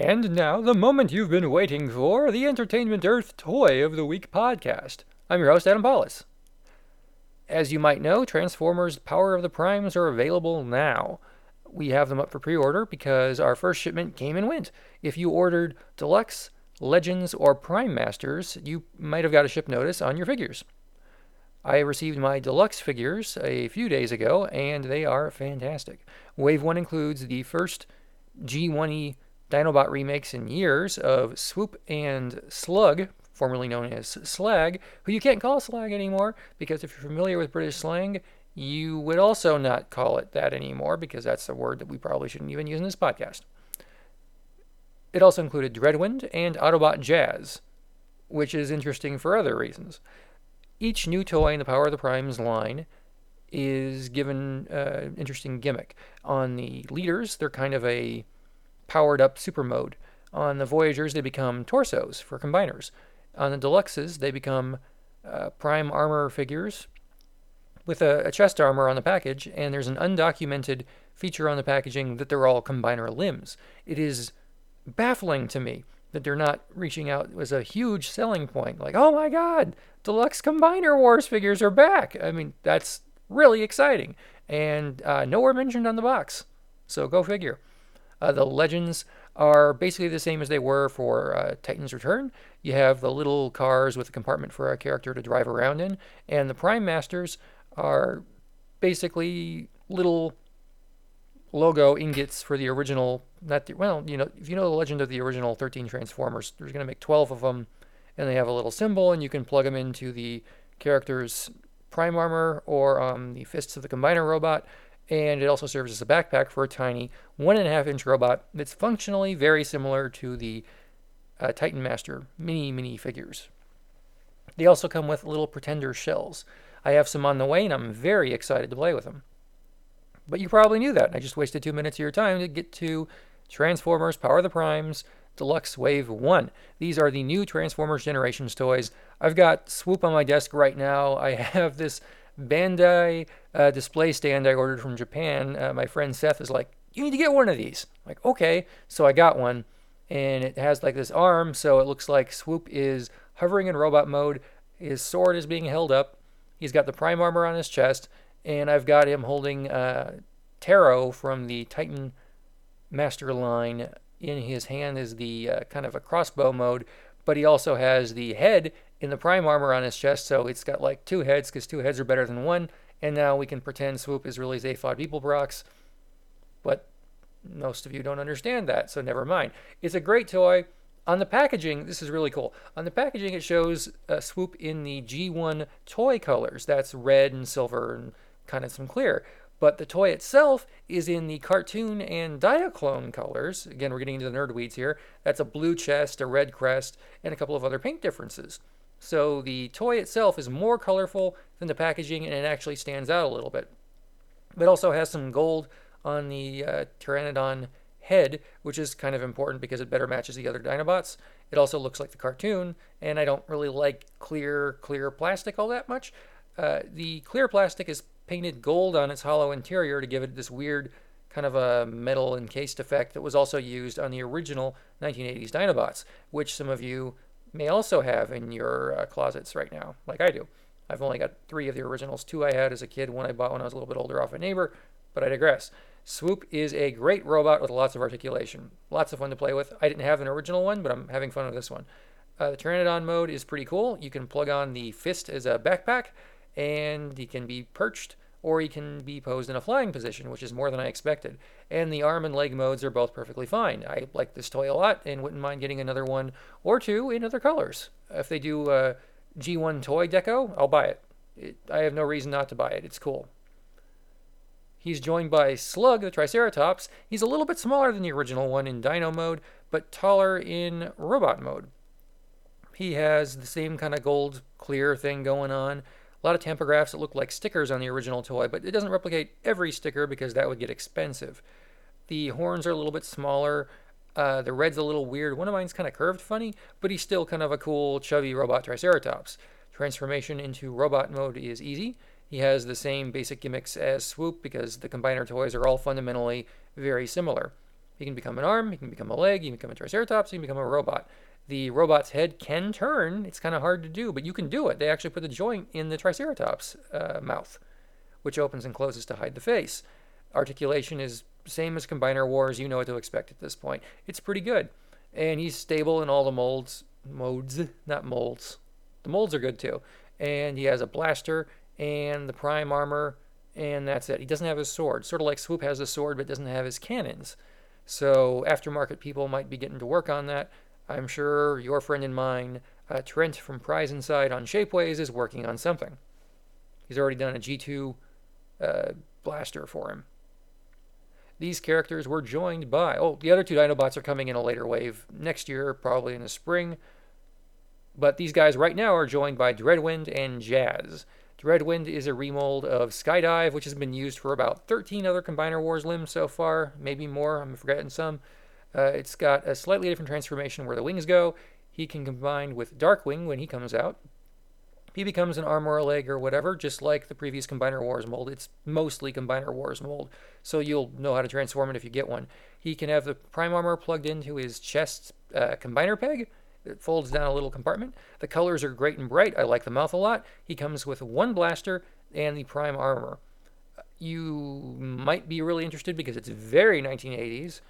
And now, the moment you've been waiting for the Entertainment Earth Toy of the Week podcast. I'm your host, Adam Pawlus. As you might know, Transformers Power of the Primes are available now. We have them up for pre order because our first shipment came and went. If you ordered Deluxe, Legends, or Prime Masters, you might have got a ship notice on your figures. I received my deluxe figures a few days ago, and they are fantastic. Wave 1 includes the first G1E Dinobot remakes in years of Swoop and Slug, formerly known as Slag, who you can't call Slag anymore because if you're familiar with British slang, you would also not call it that anymore because that's a word that we probably shouldn't even use in this podcast. It also included Dreadwind and Autobot Jazz, which is interesting for other reasons. Each new toy in the Power of the Primes line is given an uh, interesting gimmick. On the leaders, they're kind of a powered up super mode. On the Voyagers, they become torsos for combiners. On the Deluxes, they become uh, prime armor figures with a, a, chest armor on the package, and there's an undocumented feature on the packaging that they're all combiner limbs. It is baffling to me that they're not reaching out as a huge selling point. Like, oh my god, Deluxe Combiner Wars figures are back. I mean, that's really exciting. And uh, nowhere mentioned on the box. So go figure. Uh, the legends are basically the same as they were for uh, Titan's Return. You have the little cars with a compartment for a character to drive around in, and the Prime Masters are basically little logo ingots for the original. Not the, well, you know, if you know the legend of the original 13 Transformers, there's going to make 12 of them, and they have a little symbol, and you can plug them into the character's prime armor or um, the fists of the combiner robot and it also serves as a backpack for a tiny one and a half inch robot that's functionally very similar to the uh, Titan Master mini mini figures. They also come with little pretender shells. I have some on the way and I'm very excited to play with them. But you probably knew that. I just wasted two minutes of your time to get to Transformers Power of the Primes Deluxe Wave 1. These are the new Transformers Generations toys. I've got Swoop on my desk right now. I have this Bandai uh, display stand I ordered from Japan. Uh, my friend Seth is like, you need to get one of these. I'm like, okay. So I got one, and it has like this arm, so it looks like Swoop is hovering in robot mode. His sword is being held up. He's got the prime armor on his chest, and I've got him holding uh, Taro from the Titan Master line in his hand is the uh, kind of a crossbow mode, but he also has the head in the prime armor on his chest, so it's got like two heads because two heads are better than one. And now we can pretend Swoop is really Zaphod Beeblebrox, but most of you don't understand that, so never mind. It's a great toy. On the packaging, this is really cool. On the packaging, it shows a Swoop in the G1 toy colors. That's red and silver and kind of some clear. But the toy itself is in the cartoon and Diaclone colors. Again, we're getting into the nerd weeds here. That's a blue chest, a red crest, and a couple of other paint differences. So the toy itself is more colorful than the packaging and it actually stands out a little bit. It also has some gold on the uh, Pteranodon head, which is kind of important because it better matches the other Dinobots. It also looks like the cartoon, and I don't really like clear, clear plastic all that much. Uh, the clear plastic is painted gold on its hollow interior to give it this weird kind of a metal encased effect that was also used on the original 1980s Dinobots, which some of you may also have in your uh, closets right now, like I do. I've only got three of the originals. Two I had as a kid, one I bought when I was a little bit older off a neighbor, but I digress. Swoop is a great robot with lots of articulation. Lots of fun to play with. I didn't have an original one, but I'm having fun with this one. Uh, the Pteranodon mode is pretty cool. You can plug on the fist as a backpack, and he can be perched or he can be posed in a flying position, which is more than I expected. And the arm and leg modes are both perfectly fine. I like this toy a lot and wouldn't mind getting another one or two in other colors. If they do a G1 toy deco, I'll buy it. it I have no reason not to buy it. It's cool. He's joined by Slug, the Triceratops. He's a little bit smaller than the original one in Dino mode, but taller in robot mode. He has the same kind of gold clear thing going on a lot of tampographs that look like stickers on the original toy, but it doesn't replicate every sticker because that would get expensive. The horns are a little bit smaller. Uh, the red's a little weird. One of mine's kind of curved funny, but he's still kind of a cool, chubby robot Triceratops. Transformation into robot mode is easy. He has the same basic gimmicks as Swoop because the combiner toys are all fundamentally very similar. He can become an arm, he can become a leg, he can become a Triceratops, he can become a robot. The robot's head can turn. It's kind of hard to do, but you can do it. They actually put the joint in the Triceratops uh, mouth, which opens and closes to hide the face. Articulation is same as Combiner Wars. You know what to expect at this point. It's pretty good, and he's stable in all the molds. Modes, not molds. The molds are good too, and he has a blaster and the prime armor, and that's it. He doesn't have his sword. Sort of like Swoop has a sword, but doesn't have his cannons. So aftermarket people might be getting to work on that. I'm sure your friend and mine, uh, Trent from Prize Inside on Shapeways, is working on something. He's already done a G2 uh, blaster for him. These characters were joined by, oh, the other two Dinobots are coming in a later wave next year, probably in the spring. But these guys right now are joined by Dreadwind and Jazz. Dreadwind is a remold of Skydive, which has been used for about 13 other Combiner Wars limbs so far, maybe more, I'm forgetting some. Uh, it's got a slightly different transformation where the wings go. He can combine with Darkwing when he comes out. He becomes an arm or a leg or whatever, just like the previous Combiner Wars mold. It's mostly Combiner Wars mold, so you'll know how to transform it if you get one. He can have the Prime Armor plugged into his chest uh, Combiner peg. It folds down a little compartment. The colors are great and bright. I like the mouth a lot. He comes with one blaster and the Prime Armor. You might be really interested because it's very 1980s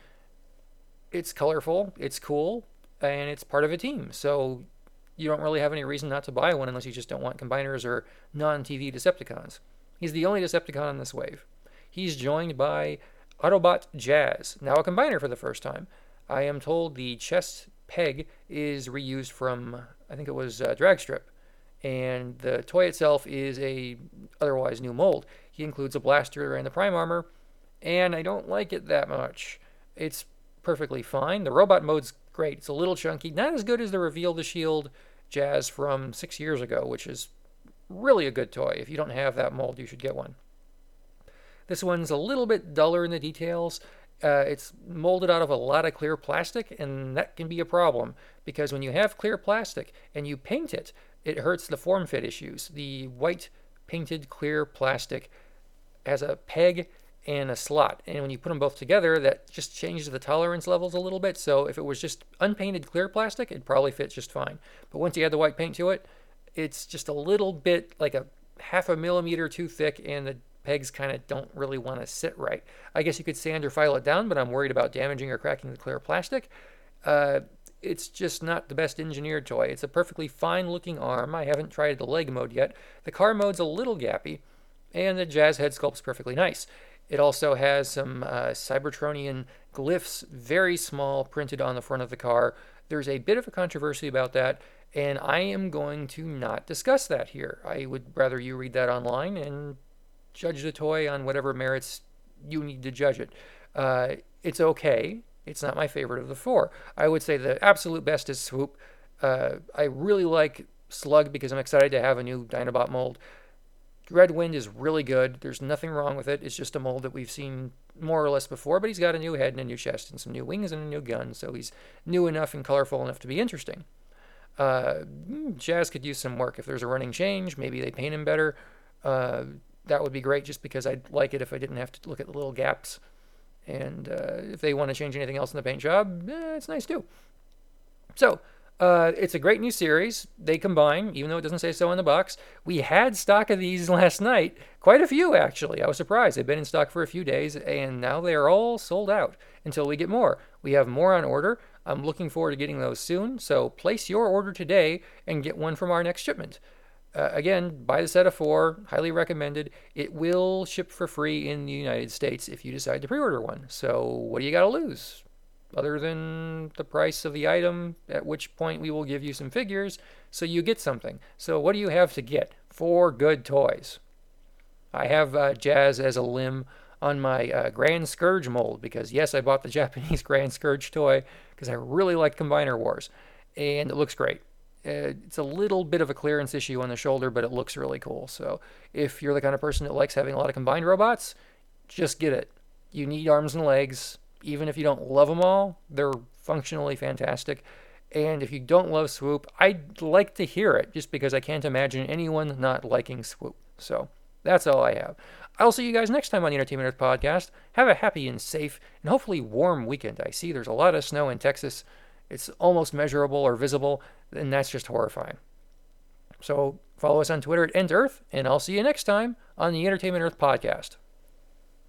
it's colorful, it's cool, and it's part of a team. So you don't really have any reason not to buy one unless you just don't want combiners or non TV Decepticons. He's the only Decepticon in this wave. He's joined by Autobot Jazz, now a combiner for the first time. I am told the chest peg is reused from, I think it was uh, Dragstrip, and the toy itself is a otherwise new mold. He includes a blaster and the prime armor, and I don't like it that much. It's perfectly fine. The robot mode's great. It's a little chunky, not as good as the Reveal the Shield Jazz from six years ago, which is really a good toy. If you don't have that mold, you should get one. This one's a little bit duller in the details. Uh, it's molded out of a lot of clear plastic, and that can be a problem because when you have clear plastic and you paint it, it hurts the form fit issues. The white painted clear plastic has a peg and a slot. And when you put them both together, that just changes the tolerance levels a little bit. So if it was just unpainted clear plastic, it'd probably fit just fine. But once you add the white paint to it, it's just a little bit like a half a millimeter too thick, and the pegs kind of don't really want to sit right. I guess you could sand or file it down, but I'm worried about damaging or cracking the clear plastic. Uh, it's just not the best engineered toy. It's a perfectly fine looking arm. I haven't tried the leg mode yet. The car mode's a little gappy, and the jazz head sculpt's perfectly nice. It also has some uh, Cybertronian glyphs, very small, printed on the front of the car. There's a bit of a controversy about that, and I am going to not discuss that here. I would rather you read that online and judge the toy on whatever merits you need to judge it. Uh, it's okay. It's not my favorite of the four. I would say the absolute best is Swoop. Uh, I really like Slug because I'm excited to have a new Dinobot mold. Dreadwind is really good. There's nothing wrong with it. It's just a mold that we've seen more or less before, but he's got a new head and a new chest and some new wings and a new gun, so he's new enough and colorful enough to be interesting. Uh, Jazz could use some work. If there's a running change, maybe they paint him better. Uh, that would be great just because I'd like it if I didn't have to look at the little gaps. And uh, if they want to change anything else in the paint job, eh, it's nice too. So, uh, it's a great new series. They combine, even though it doesn't say so in the box. We had stock of these last night, quite a few actually. I was surprised. They've been in stock for a few days, and now they are all sold out until we get more. We have more on order. I'm looking forward to getting those soon. So place your order today and get one from our next shipment. Uh, again, buy the set of four, highly recommended. It will ship for free in the United States if you decide to pre order one. So, what do you got to lose? Other than the price of the item, at which point we will give you some figures so you get something. So, what do you have to get? Four good toys. I have uh, Jazz as a limb on my uh, Grand Scourge mold because, yes, I bought the Japanese Grand Scourge toy because I really like Combiner Wars and it looks great. Uh, it's a little bit of a clearance issue on the shoulder, but it looks really cool. So, if you're the kind of person that likes having a lot of combined robots, just get it. You need arms and legs even if you don't love them all, they're functionally fantastic. And if you don't love Swoop, I'd like to hear it just because I can't imagine anyone not liking Swoop. So That's all I have. I'll see you guys next time on the Entertainment Earth podcast. Have a happy and safe and hopefully warm weekend. I see there's a lot of snow in Texas. It's almost measurable or visible, and that's just horrifying. So follow us on Twitter at EntEarth, and I'll see you next time on the Entertainment Earth podcast.